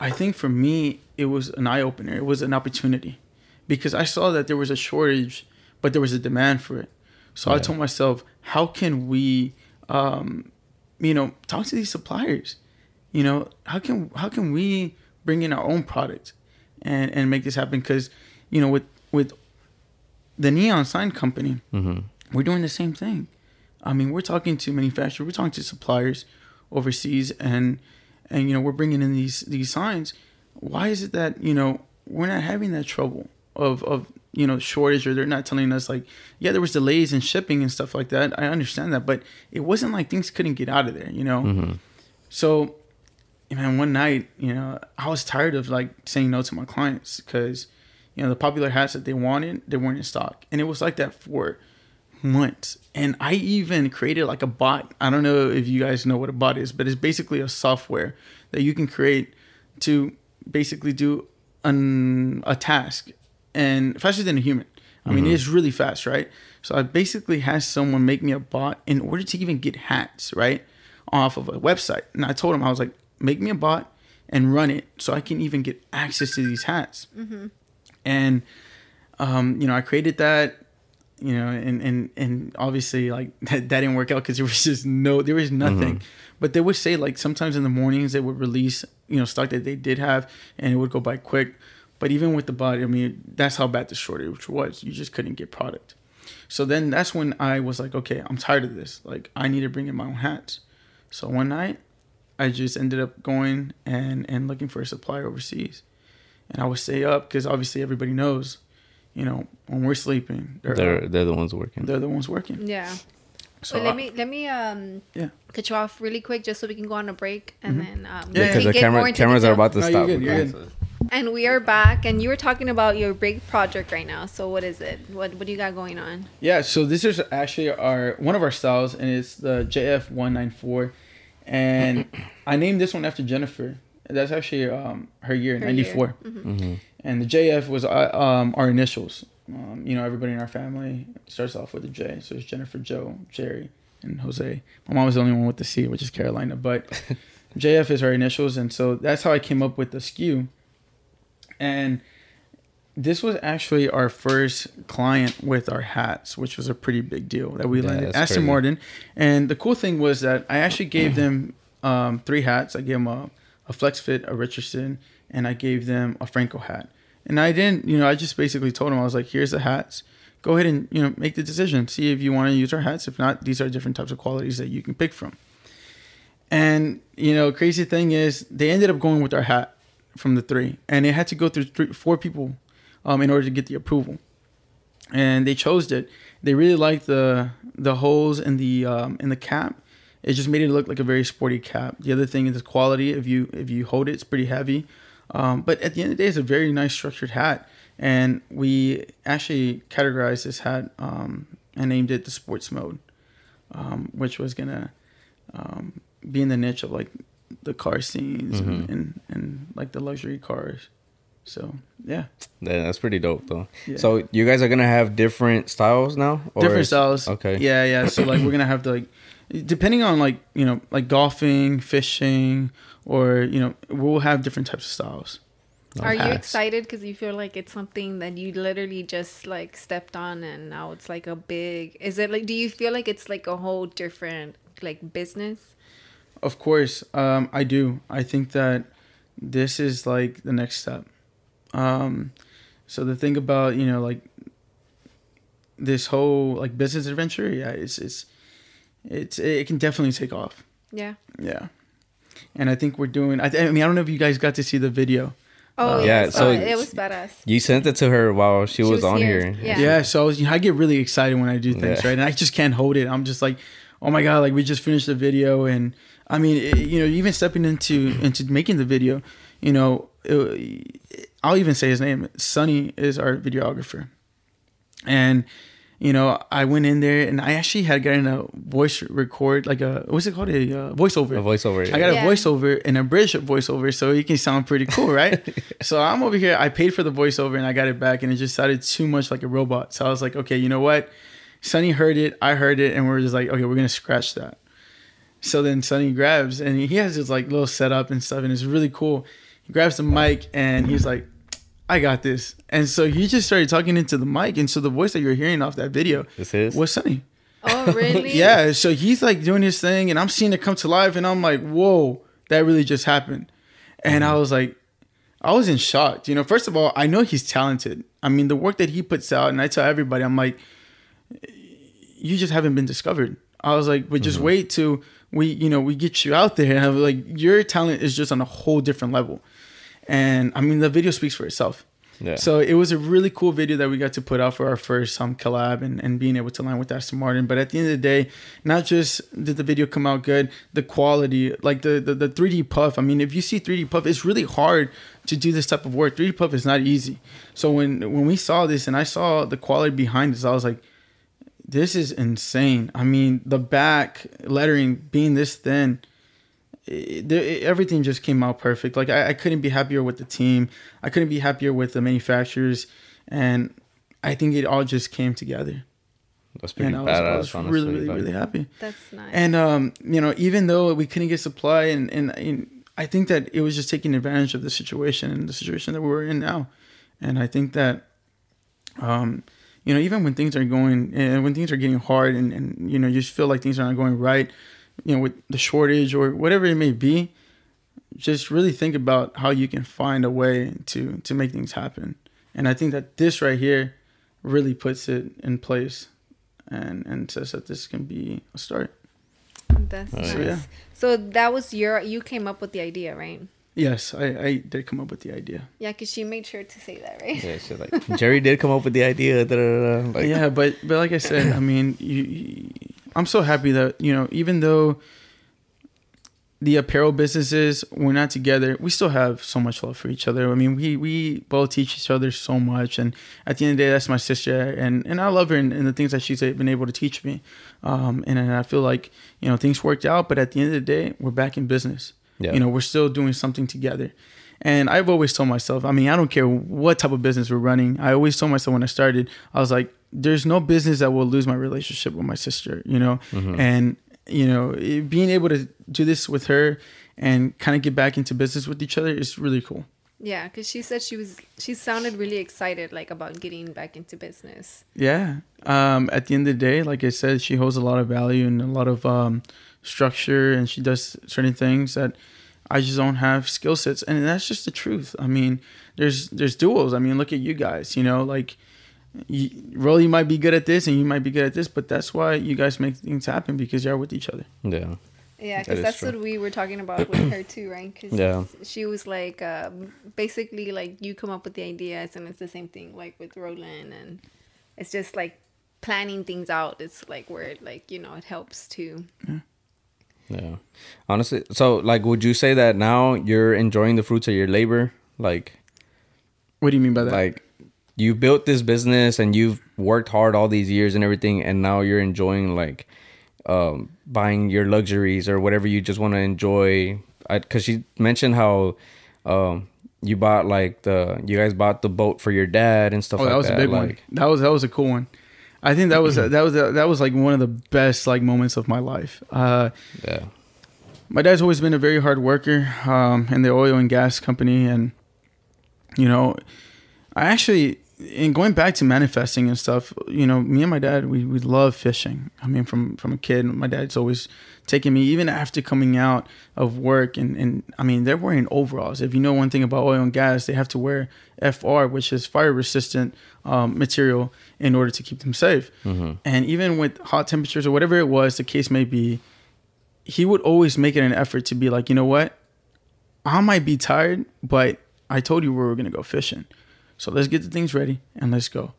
Speaker 3: I think for me, it was an eye opener. It was an opportunity because I saw that there was a shortage, but there was a demand for it. So I told myself, how can we, um, you know, talk to these suppliers? You know, how can how can we bring in our own product and and make this happen? Because you know, with with the Neon Sign Company,
Speaker 2: Mm-hmm.
Speaker 3: We're doing the same thing. I mean, we're talking to manufacturers, we're talking to suppliers overseas, and and you know we're bringing in these these signs. Why is it that you know we're not having that trouble of of you know shortage, or they're not telling us like, yeah, there was delays in shipping and stuff like that. I understand that, but it wasn't like things couldn't get out of there, you know.
Speaker 2: Mm-hmm.
Speaker 3: So, man, one night, you know, I was tired of like saying no to my clients because, you know, the popular hats that they wanted, they weren't in stock. And it was like that for months. And I even created like a bot. I don't know if you guys know what a bot is, but it's basically a software that you can create to basically do an, a task and faster than a human. I mean, it's really fast, right? So I basically had someone make me a bot in order to even get hats, right? Off of a website. And I told him, I was like, make me a bot and run it so I can even get access to these hats. And, um, you know, I created that, you know, and, and, and obviously like <laughs> that, that didn't work out because there was just no, there was nothing. Mm-hmm. But they would say like sometimes in the mornings they would release, you know, stock that they did have and it would go by quick. But even with the body, I mean, that's how bad the shortage was. You just couldn't get product. So then that's when I was like, okay, I'm tired of this. Like, I need to bring in my own hats. So one night, I just ended up going and and looking for a supplier overseas, and I would stay up because obviously everybody knows, you know, when we're sleeping, they're
Speaker 2: They're
Speaker 3: up.
Speaker 2: they're the ones working.
Speaker 3: they're the ones working.
Speaker 1: Yeah.
Speaker 3: So
Speaker 1: So let
Speaker 3: I-
Speaker 1: me let me um
Speaker 3: Yeah.
Speaker 1: cut you off really quick just so we can go on a break and then um
Speaker 3: Yeah,
Speaker 2: because the camera
Speaker 1: more into
Speaker 2: cameras are about to
Speaker 3: No, you're
Speaker 2: stop.
Speaker 3: good, you're good.
Speaker 1: And we are back, and you were talking about your big project right now. So what is it? What what do you got going on?
Speaker 3: Yeah, so this is actually our one of our styles, and it's the JF one nine four, and <clears throat> I named this one after Jennifer. That's actually um, her year,
Speaker 1: Her
Speaker 3: ninety
Speaker 1: year.
Speaker 3: four, and the JF was uh, um, our initials. Um, you know, everybody in our family starts off with a J, so it's Jennifer, Joe, Jerry, and Jose. My mom was the only one with the C, which is Carolina, but <laughs> JF is our initials, and so that's how I came up with the SKU. And this was actually our first client with our hats, which was a pretty big deal that we
Speaker 2: Yeah,
Speaker 3: landed. Aston
Speaker 2: crazy.
Speaker 3: Martin, and the cool thing was that I actually gave them um, three hats. I gave them a, a Flex Fit, a Richardson, and I gave them a Franco hat. And I didn't, you know, I just basically told him, I was like, "Here's the hats. Go ahead and you know make the decision. See if you want to use our hats. If not, these are different types of qualities that you can pick from." And you know, crazy thing is, they ended up going with our hat from the three, and it had to go through three, four people um, in order to get the approval. And they chose it. They really liked the the holes in the um, in the cap. It just made it look like a very sporty cap. The other thing is the quality. If you if you hold it, it's pretty heavy. Um, but at the end of the day, it's a very nice structured hat. And we actually categorized this hat um, and named it the sports mode, um, which was gonna um, be in the niche of like the car scenes and, and and like the luxury cars. So yeah,
Speaker 2: Yeah, that's pretty dope though.
Speaker 3: Yeah.
Speaker 2: So you guys are gonna have different styles now? Or
Speaker 3: different styles.
Speaker 2: Okay.
Speaker 3: Yeah, yeah. So like we're gonna have to like, depending on like you know like golfing, fishing, or you know we'll have different types of styles. of
Speaker 1: Are you excited because you feel like it's something that you literally just like stepped on and now it's like a big? Is it like? Do you feel like it's like a whole different like business?
Speaker 3: Of course, um, I do. I think that this is like the next step. Um, so the thing about you know like this whole like business adventure, yeah, it's it's it's it can definitely take off.
Speaker 1: Yeah.
Speaker 3: Yeah, and I think we're doing. I, I mean, I don't know if you guys got to see the video.
Speaker 1: Oh
Speaker 2: Uh,
Speaker 1: yeah.
Speaker 2: yeah,
Speaker 1: So
Speaker 2: so-
Speaker 1: it was badass.
Speaker 2: You sent it to her while she, was,
Speaker 1: was
Speaker 2: on
Speaker 1: here.
Speaker 2: here.
Speaker 1: Yeah.
Speaker 3: Yeah, so I, was, I get really excited when I do things,
Speaker 2: Yeah.
Speaker 3: right? And I just can't hold it. I'm just like, oh my god, like we just finished the video, and I mean, it, you know, even stepping into into making the video, you know, it, I'll even say his name. Sunny is our videographer, and you know, I went in there and I actually had gotten a voice record, like a what's it called, a uh, voiceover.
Speaker 2: A voiceover.
Speaker 3: I got
Speaker 1: Yeah.
Speaker 3: a voiceover and a British voiceover, so it can sound pretty cool, right? <laughs> so I'm over here. I paid for the voiceover and I got it back, and it just sounded too much like a robot. So I was like, okay, you know what? Sonny heard it, I heard it, and we're just like, okay, we're gonna scratch that. So then Sonny grabs and he has his like little setup and stuff, and it's really cool. He grabs the mic and he's like, I got this. And so he just started talking into the mic, and so the voice that you're hearing off that video
Speaker 2: This is?
Speaker 3: was Sonny.
Speaker 1: Oh really? <laughs>
Speaker 3: Yeah, so he's like doing his thing, and I'm seeing it come to life, and I'm like, whoa, that really just happened. And I mm-hmm. was like, I was in shock. You know, first of all, I know he's talented. I mean, the work that he puts out, and I tell everybody, I'm like, you just haven't been discovered. I was like, but just mm-hmm. wait till we, you know, we get you out there. And I was like, your talent is just on a whole different level. And I mean, the video speaks for itself.
Speaker 2: Yeah.
Speaker 3: So it was a really cool video that we got to put out for our first um, collab and, and being able to line with Aston Martin. But at the end of the day, not just did the video come out good, the quality, like the, the, the 3D puff. I mean, if you see 3D puff, it's really hard to do this type of work. 3D puff is not easy. So when when we saw this and I saw the quality behind this, I was like, this is insane. I mean, the back lettering being this thin, it, it- everything just came out perfect. Like I, I couldn't be happier with the team. I couldn't be happier with the manufacturers, and I think it all just came together.
Speaker 2: That's pretty
Speaker 3: And I was,
Speaker 2: badass,
Speaker 3: I was
Speaker 2: honestly.
Speaker 3: really, really,
Speaker 2: like-
Speaker 3: really happy.
Speaker 1: That's nice.
Speaker 3: And um, you know, even though we couldn't get supply, and, and and I think that it was just taking advantage of the situation and the situation that we're in now. And I think that, um, you know, even when things are going and when things are getting hard, and and you know, you just feel like things are not going right, you know, with the shortage or whatever it may be, just really think about how you can find a way to to make things happen. And I think that this right here really puts it in place and and says that this can be a start.
Speaker 1: That's nice.
Speaker 3: yeah.
Speaker 1: So that was your you came up with the idea, right?
Speaker 3: Yes, I, I did come up with the idea.
Speaker 1: Yeah, because she made sure to say that, right?
Speaker 2: Yeah, she's like, Jerry did come up with the idea. Da, da, da. Like,
Speaker 3: yeah, but but like I said, I mean, you, you, I'm so happy that you know, even though the apparel businesses we're not together we still have so much love for each other. I mean we we both teach each other so much and at the end of the day that's my sister and and i love her and, and the things that she's been able to teach me. Um and, and i feel like you know things worked out but at the end of the day we're back in business.
Speaker 2: Yeah.
Speaker 3: you know we're still doing something together. And i've always told myself i mean i don't care what type of business we're running. I always told myself when i started i was like there's no business that will lose my relationship with my sister you know? And you know it- being able to do this with her and kind of get back into business with each other is really cool.
Speaker 1: Yeah, because she said she was. She sounded really excited, like about getting back into business.
Speaker 3: yeah um at the end of the day like i said she holds a lot of value and a lot of um structure and she does certain things that i just don't have skill sets. And that's just the truth. I mean there's there's duels i mean look at you guys you know? Like you, Rolly might be good at this and you might be good at this but that's why you guys make things happen because you're with each other
Speaker 2: Yeah.
Speaker 1: Yeah, because
Speaker 2: is
Speaker 1: that's
Speaker 2: true.
Speaker 1: what we were talking about with her too, right? <clears throat> Cause
Speaker 2: Yeah.
Speaker 1: she was like, um, basically, like you come up with the ideas, and it's the same thing, like with Roland, and it's just like planning things out. It's like where, it, like you know, it helps too.
Speaker 2: Yeah. Honestly, so like, would you say that now you're enjoying the fruits of your labor? Like,
Speaker 3: what do you mean by that
Speaker 2: like you built this business and you've worked hard all these years and everything, and now you're enjoying like um, buying your luxuries or whatever you just want to enjoy. Because she mentioned how um, you bought like the you guys bought the boat for your dad and stuff
Speaker 3: Oh,
Speaker 2: like
Speaker 3: that was a big one. That was that was a cool one. I think that was <clears throat> that was that was like one of the best like moments of my life. Uh,
Speaker 2: Yeah.
Speaker 3: my dad's always been a very hard worker um, in the oil and gas company, and you know, I actually in going back to manifesting and stuff. You know, me and my dad we we love fishing. I mean, from from a kid, my dad's always taking me even after coming out of work and and I mean they're wearing overalls. If you know one thing about oil and gas, they have to wear FR, which is fire resistant um, material, in order to keep them safe. And even with hot temperatures or whatever it was, the case may be, he would always make it an effort to be like, you know what, I might be tired, but I told you we were gonna go fishing, so let's get the things ready and let's go.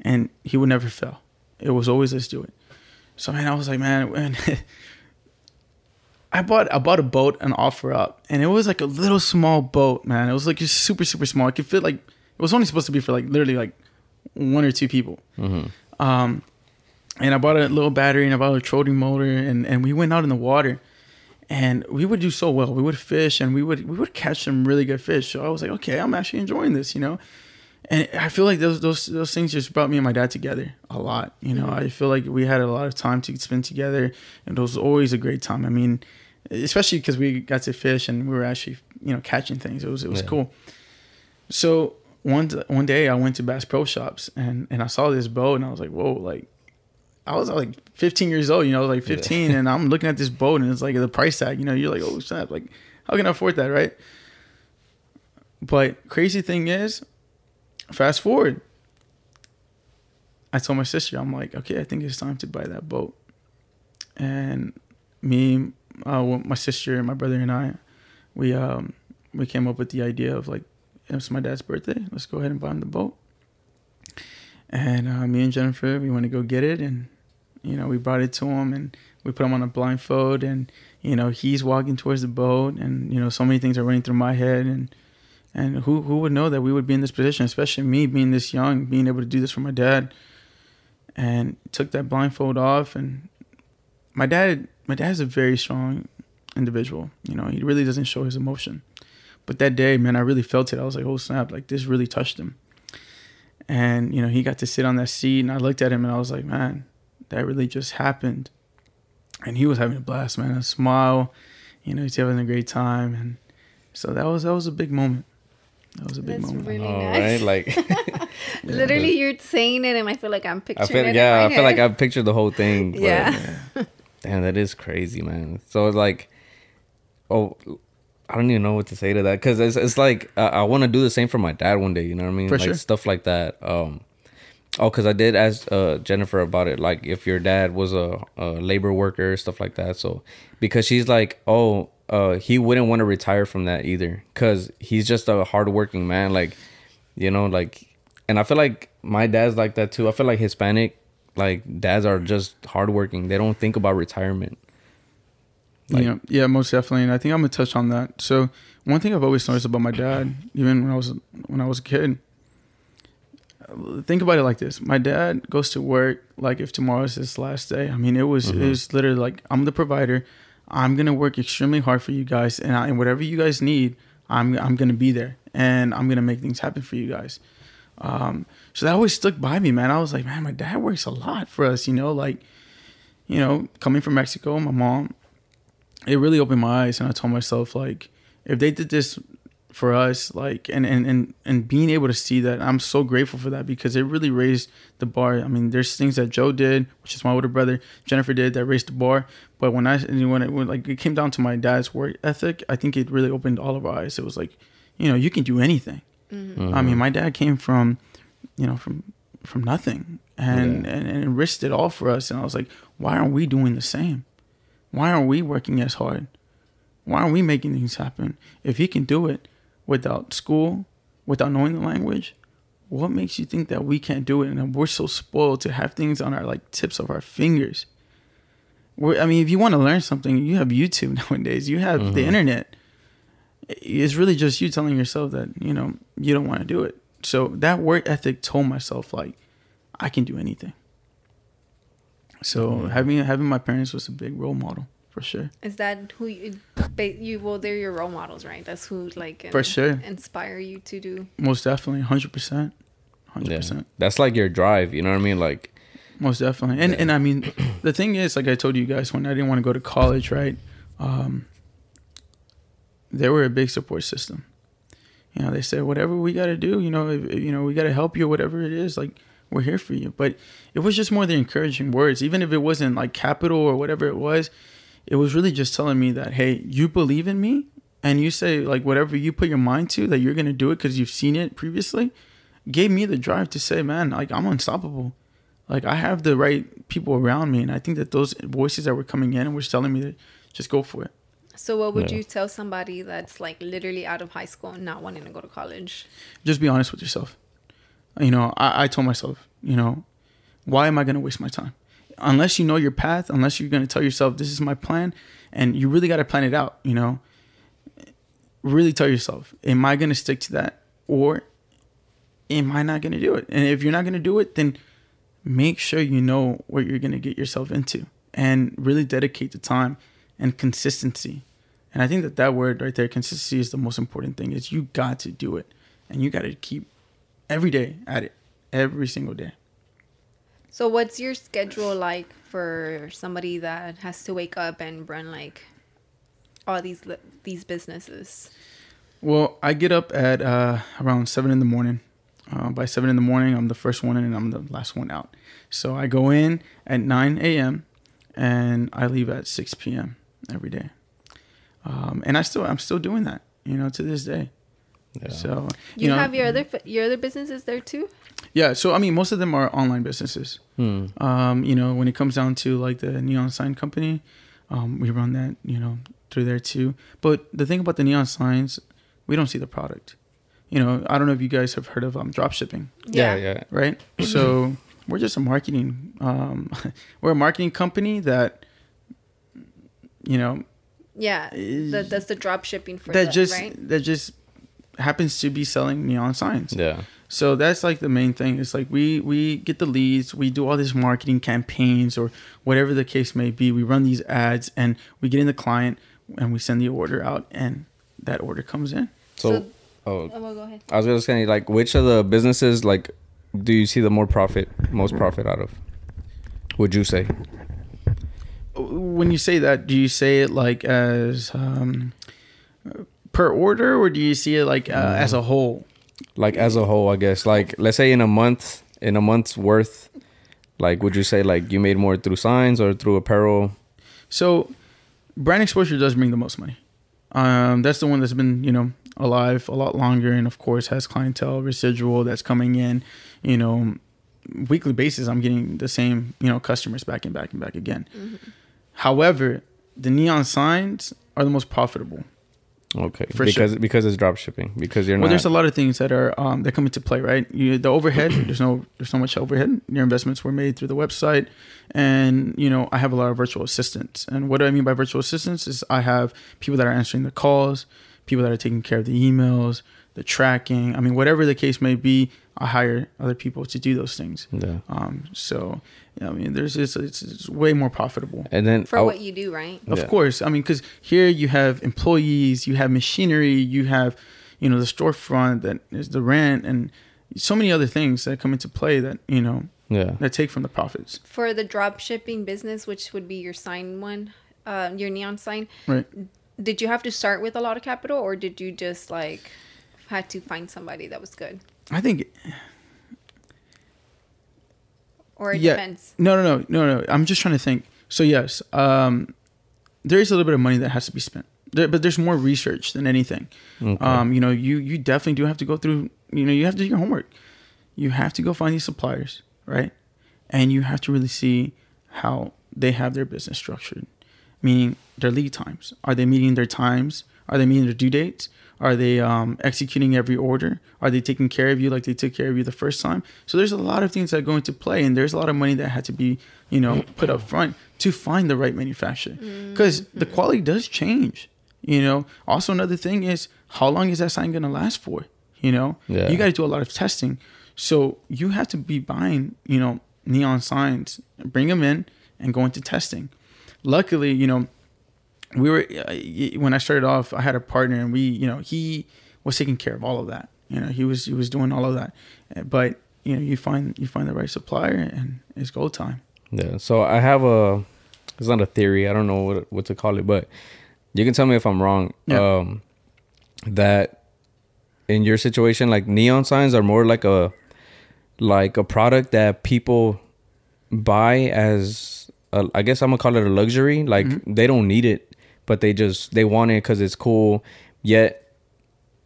Speaker 3: And he would never fail. It was always let's do it. So man, I was like, man, <laughs> I bought I bought a boat and OfferUp, and it was like a little small boat, man. It was like just super super small. It could fit like it was only supposed to be for like literally like one or two people. Um, and I bought a little battery and I bought a little trolling motor, and and we went out in the water, and we would do so well. We would fish and we would we would catch some really good fish. So I was like, okay, I'm actually enjoying this, you know. And I feel like those those those things just brought me and my dad together a lot. You know, mm-hmm. I feel like we had a lot of time to spend together, and it was always a great time. I mean, especially because we got to fish and we were actually you know catching things. It was it was
Speaker 2: Yeah.
Speaker 3: cool. So one one day I went to Bass Pro Shops and and I saw this boat and I was like, whoa, like I was like 15 years old, you know, like 15, and I'm looking at this boat and it's like the price tag, you know, you're like, oh snap, like how can I afford that, right? But crazy thing is, fast forward, I told my sister, I'm like, okay, I think it's time to buy that boat, and me, uh, my sister my brother and I, we um we came up with the idea of like, it's my dad's birthday, let's go ahead and buy him the boat. And uh, me and Jennifer, we went to go get it, and you know, we brought it to him, and we put him on a blindfold, and you know, he's walking towards the boat, and you know, so many things are running through my head, and and who who would know that we would be in this position, especially me being this young, being able to do this for my dad, and took that blindfold off, and my dad, my dad is a very strong individual. You know, he really doesn't show his emotion, but that day, man, I really felt it. I was like, oh snap, like this really touched him. And you know he got to sit on that seat and i looked at him and i was like man that really just happened. And he was having a blast man a smile. You know he's having a great time. And so that was that was a big moment that was a big
Speaker 1: That's
Speaker 3: moment
Speaker 1: really
Speaker 2: All
Speaker 1: nice.
Speaker 2: right, like <laughs> <laughs>
Speaker 1: Literally, you're saying it, and I feel like I'm
Speaker 2: I
Speaker 1: picturing
Speaker 2: feel
Speaker 1: it.
Speaker 2: yeah,
Speaker 1: in
Speaker 2: I
Speaker 1: my
Speaker 2: feel like
Speaker 1: head.
Speaker 2: I pictured the whole thing. but-
Speaker 1: Yeah. <laughs>
Speaker 2: Damn, that is crazy, man. So it's like, oh, I don't even know what to say to that because it's it's like uh, I want to do the same for my dad one day. You know what I mean?
Speaker 3: For
Speaker 2: like
Speaker 3: sure.
Speaker 2: stuff like that. Um, oh, because I did ask uh, Jennifer about it. Like if your dad was a, a labor worker, stuff like that. So because she's like, oh, uh, he wouldn't want to retire from that either because he's just a hardworking man. Like, you know, like, and I feel like my dad's like that too. I feel like Hispanic like dads are just hardworking. They don't think about retirement. Like-
Speaker 3: yeah, yeah, most definitely. And I think I'm gonna touch on that. So one thing I've always noticed about my dad, even when I was when I was a kid, think about it like this: my dad goes to work like if tomorrow's his last day. I mean, it was it
Speaker 2: Mhm.
Speaker 3: was literally like I'm the provider. I'm gonna work extremely hard for you guys, and, I, and whatever you guys need, I'm I'm gonna be there, and I'm gonna make things happen for you guys. Um, so that always stuck by me, man. I was like, man, my dad works a lot for us, you know, like, you know, coming from Mexico, my mom, it really opened my eyes, and I told myself, like, if they did this for us, like, and and and and being able to see that, I'm so grateful for that because it really raised the bar. I mean, there's things that Joe did, which is my older brother, Jennifer did that raised the bar, but when I when it when, like it came down to my dad's work ethic, I think it really opened all of our eyes. It was like, you know, you can do anything. Mm-hmm. I mean, mm-hmm. my dad came from, you know, from from nothing and,
Speaker 2: Yeah.
Speaker 3: and and risked it all for us. And I was like, why aren't we doing the same? Why aren't we working as hard? Why aren't we making things happen? If he can do it without school, without knowing the language, what makes you think that we can't do it? And we're so spoiled to have things on our like tips of our fingers. We're, I mean, if you want to learn something, you have YouTube <laughs> nowadays. You have the
Speaker 2: Mhm.
Speaker 3: internet. It's really just you telling yourself that you know you don't want to do it. So that work ethic told myself like I can do anything. So
Speaker 2: Mhm.
Speaker 3: having having my parents was a big role model for sure.
Speaker 1: Is that who you, you? Well, they're your role models, right? That's who like
Speaker 3: For sure.
Speaker 1: inspire you to do.
Speaker 3: Most definitely, hundred percent, hundred percent.
Speaker 2: That's like your drive. You know what I mean? Like,
Speaker 3: Most definitely. And
Speaker 2: Yeah.
Speaker 3: and I mean, the thing is, like I told you guys when I didn't want to go to college, right? Um, they were a big support system. You know, they said whatever we got to do, you know, if, you know, we got to help you, whatever it is, like we're here for you. But it was just more the encouraging words, even if it wasn't like capital or whatever it was. It was really just telling me that, hey, you believe in me, and you say like whatever you put your mind to that you're gonna do it because you've seen it previously. Gave me the drive to say, man, like I'm unstoppable like I have the right people around me, and I think that those voices that were coming in and were telling me to just go for it.
Speaker 1: So, what would
Speaker 2: Yeah.
Speaker 1: you tell somebody that's like literally out of high school and not wanting to go to college?
Speaker 3: Just be honest with yourself. You know, I, I told myself, you know, why am I going to waste my time? Unless you know your path, unless you're going to tell yourself this is my plan, and you really got to plan it out. You know, really tell yourself, am I going to stick to that, or am I not going to do it? And if you're not going to do it, then make sure you know what you're going to get yourself into and really dedicate the time and consistency. And I think that that word right there, consistency, is the most important thing. Is you got to do it, and you got to keep every day at it, every single day.
Speaker 1: So, what's your schedule like for somebody that has to wake up and run like all these these businesses?
Speaker 3: Well, I get up at uh, around seven in the morning. Uh, by seven in the morning, I'm the first one in and I'm the last one out. So I go in at 9 a.m. and I leave at 6 p.m. every day. Um, and I still, I'm still doing that, you know, to this day.
Speaker 2: yeah.
Speaker 3: So
Speaker 1: You,
Speaker 3: know,
Speaker 1: have your other your other businesses there too.
Speaker 3: yeah. So I mean, most of them are online businesses.
Speaker 2: Hmm.
Speaker 3: Um, you know, when it comes down to like the neon sign company, um, we run that, you know, through there too. But the thing about the neon signs, we don't see the product. You know, I don't know if you guys have heard of um, drop shipping,
Speaker 2: yeah, yeah.
Speaker 3: right? <clears throat> so we're just a marketing, um, <laughs> we're a marketing company that, you know,
Speaker 1: Yeah, that that's the drop shipping for
Speaker 3: that
Speaker 1: the,
Speaker 3: just
Speaker 1: right.
Speaker 3: that just happens to be selling neon signs.
Speaker 2: Yeah.
Speaker 3: So that's like the main thing. It's like we we get the leads, we do all these marketing campaigns or whatever the case may be. We run these ads and we get in the client and we send the order out and that order comes in.
Speaker 2: So,
Speaker 1: So-
Speaker 2: oh,
Speaker 1: Oh, well, go ahead.
Speaker 2: I was gonna say, like, which of the businesses, like, do you see the more profit, most profit out of? Would you say?
Speaker 3: When you say that, do you say it like as um, per order or do you see it like uh, as a whole?
Speaker 2: Like as a whole, I guess. Like, let's say in a month, in a month's worth, like, would you say like you made more through signs or through apparel?
Speaker 3: So, brand exposure does bring the most money. Um, that's the one that's been, you know, alive a lot longer, and of course has clientele residual that's coming in. You know, weekly basis. I'm getting the same, you know, customers back and back and back again. However, the neon signs are the most profitable.
Speaker 2: Okay.
Speaker 3: For
Speaker 2: because
Speaker 3: sure.
Speaker 2: because it's drop shipping. Because you're
Speaker 3: Well,
Speaker 2: not.
Speaker 3: there's a lot of things that are um, that come into play, right? You, the overhead, <coughs> there's no there's so much overhead. Your investments were made through the website, and you know I have a lot of virtual assistants. And what do I mean by virtual assistants is I have people that are answering the calls, people that are taking care of the emails, the tracking. I mean, whatever the case may be, I hire other people to do those things.
Speaker 2: yeah.
Speaker 3: Um, so yeah, I mean, there's it's, it's, it's way more profitable.
Speaker 2: And then
Speaker 1: For
Speaker 2: I-
Speaker 1: what you do, right?
Speaker 3: Of
Speaker 2: Yeah.
Speaker 3: course, I mean, because here you have employees, you have machinery, you have, you know, the storefront that is the rent, and so many other things that come into play that you know
Speaker 2: yeah.
Speaker 3: that take from the profits.
Speaker 1: For the drop shipping business, which would be your sign one, uh, your neon sign,
Speaker 3: Right.
Speaker 1: Did you have to start with a lot of capital or did you just like had to find somebody that was good?
Speaker 3: I think
Speaker 1: Or it
Speaker 3: yeah.
Speaker 1: depends.
Speaker 3: No, no, no, no, no. I'm just trying to think. So yes, um, there is a little bit of money that has to be spent, there, but there's more research than anything.
Speaker 2: Okay.
Speaker 3: Um, you know, you you definitely do have to go through. You know, you have to do your homework. You have to go find these suppliers, right? And you have to really see how they have their business structured, meaning their lead times. Are they meeting their times? Are they meeting their due dates? Are they um, executing every order? Are they taking care of you like they took care of you the first time? So there's a lot of things that go into play, and there's a lot of money that had to be, you know, put up front to find the right manufacturer, because the quality does change. You know. Also, another thing is how long is that sign gonna last for? You know.
Speaker 2: Yeah.
Speaker 3: You got to do a lot of testing, so you have to be buying, you know, neon signs, bring them in, and go into testing. Luckily, you know, we were uh, when I started off. I had a partner, and we, you know, he was taking care of all of that. You know, he was he was doing all of that. Uh, But you know, you find you find the right supplier, and it's go time.
Speaker 2: Yeah. So I have a. It's not a theory. I don't know what what to call it, but you can tell me if I'm wrong.
Speaker 3: Yeah.
Speaker 2: Um, that in your situation, like neon signs are more like a like a product that people buy as a, I guess I'm gonna call it a luxury. Like
Speaker 3: Mm-hmm.
Speaker 2: they don't need it, but they just they want it because it's cool. Yet,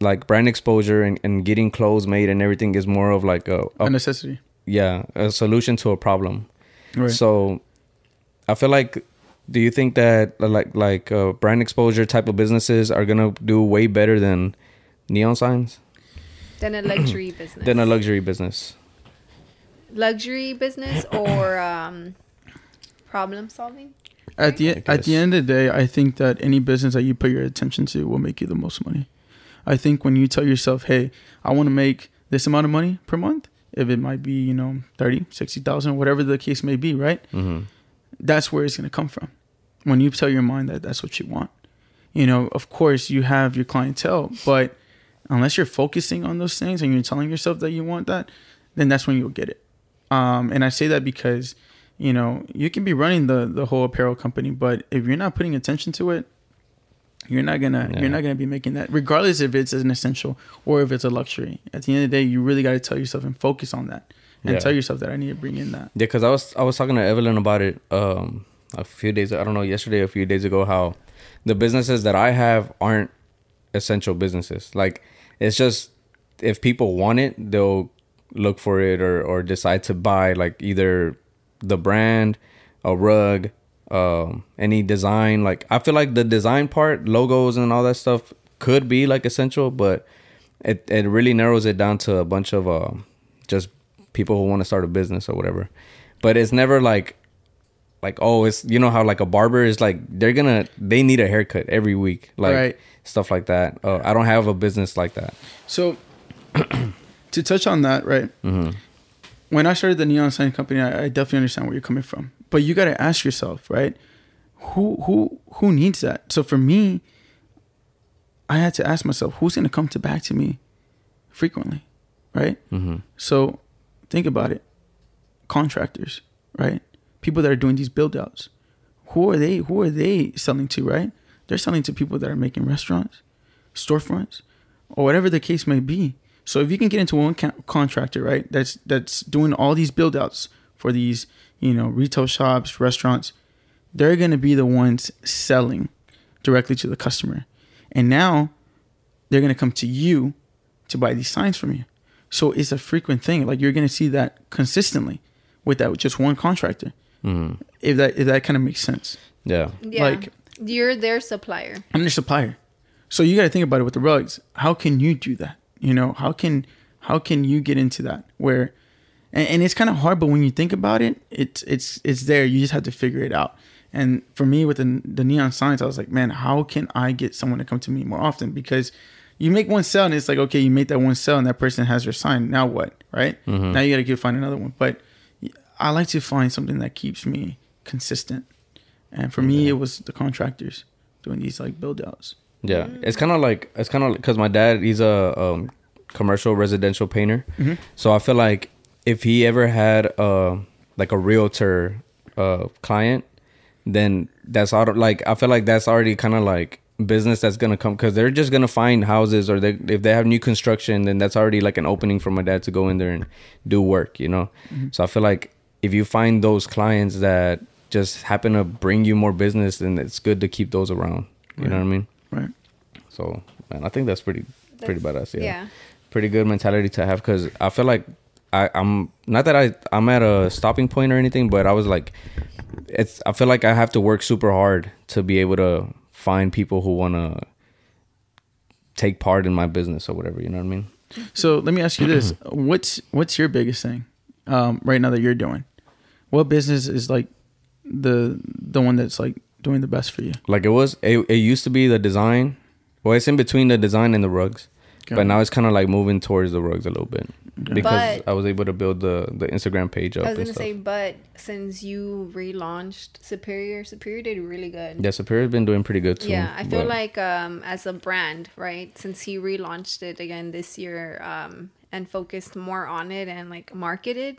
Speaker 2: like brand exposure and, and getting clothes made and everything is more of like a, a
Speaker 3: A necessity.
Speaker 2: yeah a solution to a problem.
Speaker 3: Right.
Speaker 2: So, I feel like, do you think that uh, like like uh, brand exposure type of businesses are gonna do way better than neon signs
Speaker 1: Than a luxury business. <clears throat>
Speaker 2: than a luxury business?
Speaker 1: luxury business or um, problem solving.
Speaker 3: at the
Speaker 2: I
Speaker 3: at the end of the day, I think that any business that you put your attention to will make you the most money. I think when you tell yourself, "Hey, I want to make this amount of money per month," if it might be, you know, 30, 60,000, whatever the case may be, right?
Speaker 2: Mm-hmm.
Speaker 3: That's where it's going to come from. When you tell your mind that that's what you want. You know, of course, you have your clientele, but unless you're focusing on those things and you're telling yourself that you want that, then that's when you'll get it. Um, and I say that because, you know, you can be running the the whole apparel company, but if you're not putting attention to it, you're not gonna
Speaker 2: Yeah.
Speaker 3: you're not gonna be making that, regardless if it's an essential or if it's a luxury. At the end of the day, you really got to tell yourself and focus on that, and
Speaker 2: Yeah.
Speaker 3: tell yourself that I need to bring in that.
Speaker 2: Yeah, because I was I was talking to Evelyn about it um a few days I don't know yesterday a few days ago how the businesses that I have aren't essential businesses. Like it's just if people want it, they'll look for it or or decide to buy like either the brand, a rug, um, any design. Like I feel like the design part, logos and all that stuff could be like essential, but it it really narrows it down to a bunch of um just people who want to start a business or whatever. But it's never like like oh it's you know how like a barber is like they're gonna they need a haircut every week like
Speaker 3: Right.
Speaker 2: stuff like that. Uh, I don't have a business like that.
Speaker 3: So, <clears throat> to touch on that, right?
Speaker 2: Mm-hmm.
Speaker 3: When I started the neon sign company, I, I definitely understand where you're coming from. But you got to ask yourself, right? Who who who needs that? So for me, I had to ask myself, who's going to come to back to me frequently, right?
Speaker 2: Mm-hmm.
Speaker 3: So think about it. Contractors, right? People that are doing these build outs. Who are they who are they selling to, right? They're selling to people that are making restaurants, storefronts, or whatever the case may be. So if you can get into one ca- contractor, right, that's that's doing all these build outs for these, you know, retail shops, restaurants, they're going to be the ones selling directly to the customer. And now they're going to come to you to buy these signs from you. So it's a frequent thing. Like you're going to see that consistently with that with just one contractor.
Speaker 2: Mm-hmm.
Speaker 3: If that if that kind of makes sense.
Speaker 2: Yeah.
Speaker 1: Yeah.
Speaker 3: Like-
Speaker 1: you're their supplier.
Speaker 3: I'm their supplier. so you got to think about it with the rugs. How can you do that? You know, how can how can you get into that? Where and, and it's kind of hard but when you think about it it's it's it's there. You just have to figure it out. And for me with the, the neon signs i was like man how can i get someone to come to me more often? Because you make one sale and it's like okay you made that one sale and that person has your sign. Now what? Right? Mm-hmm. Now you got to go find another one. But i like to find something that keeps me consistent. And for me it was the contractors doing these like build outs
Speaker 2: Yeah, it's kind of like it's kind of because my dad he's a um, commercial residential painter, so I feel like if he ever had uh like a realtor uh client, then that's auto like I feel like that's already kind of like business that's gonna come because they're just gonna find houses or they if they have new construction then that's already like an opening for my dad to go in there and do work you know? So i feel like if you find those clients that just happen to bring you more business then it's good to keep those around you know what i mean
Speaker 3: right
Speaker 2: so man, I think that's pretty pretty badass. Yeah.
Speaker 1: yeah.
Speaker 2: pretty good mentality to have because I feel like I, I'm not that I I'm at a stopping point or anything, but I was like, it's I feel like I have to work super hard to be able to find people who want to take part in my business or whatever. You know what I mean?
Speaker 3: So let me ask you this: <clears throat> what's what's your biggest thing um, right now that you're doing? What business is like the the one that's like doing the best for you?
Speaker 2: Like it was it, it used to be the design. Well, it's in between the design and the rugs.
Speaker 3: Got
Speaker 2: but now it's kind of like moving towards the rugs a little bit because
Speaker 1: But-
Speaker 2: I was able to build the the Instagram page up.
Speaker 1: I was gonna
Speaker 2: stuff.
Speaker 1: say, but since you relaunched Superior, Superior did really good.
Speaker 2: Yeah, Superior's been doing pretty good too.
Speaker 1: Yeah, I feel
Speaker 2: but-
Speaker 1: like um, as a brand, right? Since he relaunched it again this year um, and focused more on it and like marketed,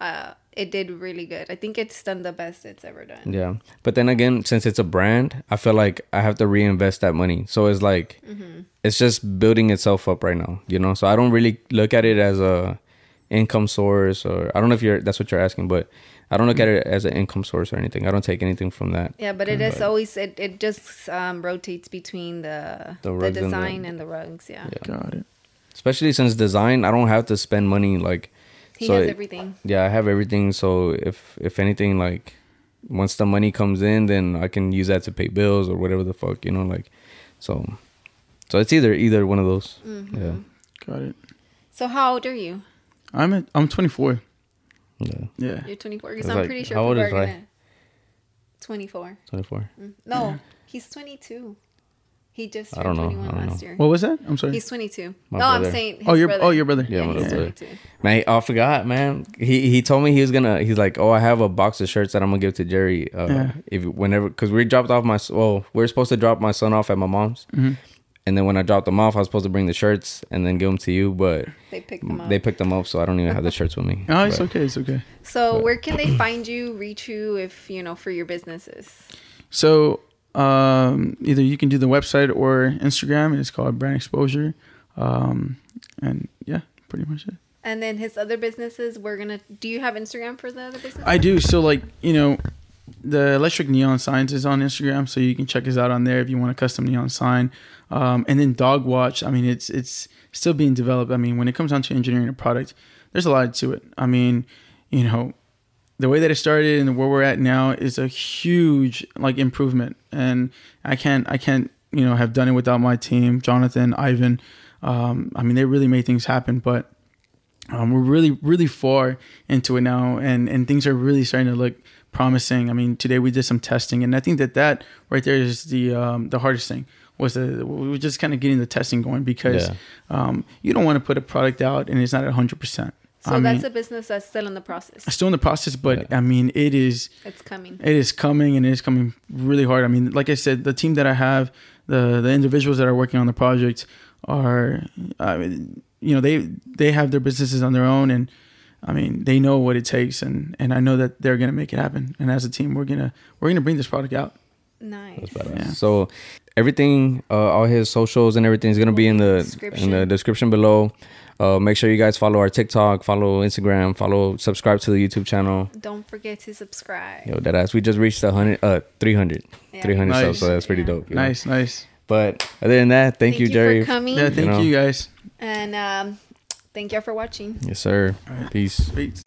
Speaker 1: uh, it did really good. I think it's done the best it's ever done.
Speaker 2: Yeah. But then again, since it's a brand, I feel like I have to reinvest that money. So it's like
Speaker 1: Mm-hmm.
Speaker 2: it's just building itself up right now, you know? So I don't really look at it as a income source or I don't know if you're that's what you're asking, but I don't look at it as an income source or anything. I don't take anything from that.
Speaker 1: Yeah, but it is always it, it just um, rotates between the
Speaker 2: The
Speaker 1: the,
Speaker 2: rugs and the-
Speaker 1: design and the, rugs. Yeah,
Speaker 3: Got it.
Speaker 2: Especially since design, I don't have to spend money like
Speaker 1: he
Speaker 2: so
Speaker 1: has
Speaker 2: it-
Speaker 1: everything.
Speaker 2: Yeah, I have everything. So if if anything, like once the money comes in, then I can use that to pay bills or whatever the fuck, you know, like so. So it's either either one of those.
Speaker 1: Mm-hmm.
Speaker 2: Yeah,
Speaker 3: Got it.
Speaker 1: So how old are you?
Speaker 3: I'm at, I'm 24.
Speaker 2: yeah,
Speaker 3: Yeah.
Speaker 1: You're 24. Because I'm
Speaker 2: like-
Speaker 1: pretty sure
Speaker 2: how old
Speaker 1: people
Speaker 2: is
Speaker 1: are
Speaker 2: Rai?
Speaker 1: gonna. 24.
Speaker 2: twenty four.
Speaker 1: No, he's 22. He just
Speaker 2: I don't know,
Speaker 1: 21
Speaker 2: I don't
Speaker 1: last
Speaker 2: know.
Speaker 1: year.
Speaker 3: What was that? I'm sorry.
Speaker 1: He's 22.
Speaker 2: My
Speaker 1: no, I'm saying. His
Speaker 3: Oh, your-
Speaker 1: brother.
Speaker 3: oh, your brother.
Speaker 2: Yeah,
Speaker 1: Yeah,
Speaker 2: my
Speaker 1: he's
Speaker 2: brother.
Speaker 1: 22.
Speaker 2: Man, I forgot, man. He he told me he was gonna. He's like, oh, I have a box of shirts that I'm gonna give to Jerry. Uh,
Speaker 3: Yeah.
Speaker 2: If whenever, because we dropped off my. s- Well, we are supposed to drop my son off at my mom's,
Speaker 3: Mm-hmm.
Speaker 2: and then when I dropped them off, I was supposed to bring the shirts and then give them to you, but
Speaker 1: They picked them up.
Speaker 2: they picked them up, so I don't even have the shirts with me. <laughs>
Speaker 3: Oh, it's
Speaker 2: But-
Speaker 3: okay. It's okay.
Speaker 1: so where can they find you, reach you, if you know for your businesses?
Speaker 3: So um, either you can do the website or Instagram. It's called Brand Exposure. Um, and yeah, pretty much it.
Speaker 1: And then his other businesses, we're gonna. Do you have Instagram for the other business?
Speaker 3: I do. So like you know, the electric neon signs is on Instagram, so you can check us out on there if you want a custom neon sign. Um, and then Dog Watch. I mean, it's it's still being developed. I mean, when it comes down to engineering a product, there's a lot to it. I mean, you know, the way that it started and where we're at now is a huge like improvement. And I can't I can't you know have done it without my team, Jonathan, Ivan. Um, I mean, they really made things happen, but um, we're really really far into it now and and things are really starting to look promising i mean today we did some testing and i think that that right there is the um, the hardest thing was the we were just kind of getting the testing going because
Speaker 2: Yeah.
Speaker 3: um, you don't want to put a product out and it's not at 100%
Speaker 1: so
Speaker 3: I mean,
Speaker 1: that's a business that's still in the process.
Speaker 3: still in the process but i mean it is
Speaker 1: It's coming.
Speaker 3: it is coming and it is coming really hard. I mean, like I said, the team that I have, the the individuals that are working on the project are, I mean, you know, they they have their businesses on their own, and I mean, they know what it takes, and and I know that they're gonna make it happen. And as a team, we're gonna we're gonna bring this product out.
Speaker 1: Nice.
Speaker 2: Badass.
Speaker 3: Yeah.
Speaker 2: So everything, uh, all his socials and everything is gonna be in the in the
Speaker 1: Description.
Speaker 2: description below. Uh, make sure you guys follow our TikTok, follow Instagram, follow, subscribe to the YouTube channel.
Speaker 1: Don't forget to subscribe.
Speaker 2: Yo, that ass. We just reached a hundred, uh, 300,
Speaker 1: Yeah.
Speaker 2: 300 subs, so that's pretty
Speaker 1: Yeah.
Speaker 2: dope. you know?
Speaker 3: Nice, nice.
Speaker 2: But other than that, thank, you, Jerry.
Speaker 1: for coming.
Speaker 3: Yeah, thank
Speaker 2: know.
Speaker 3: you guys.
Speaker 1: and um, thank y'all for watching.
Speaker 2: Yes, sir. Peace.
Speaker 3: Peace.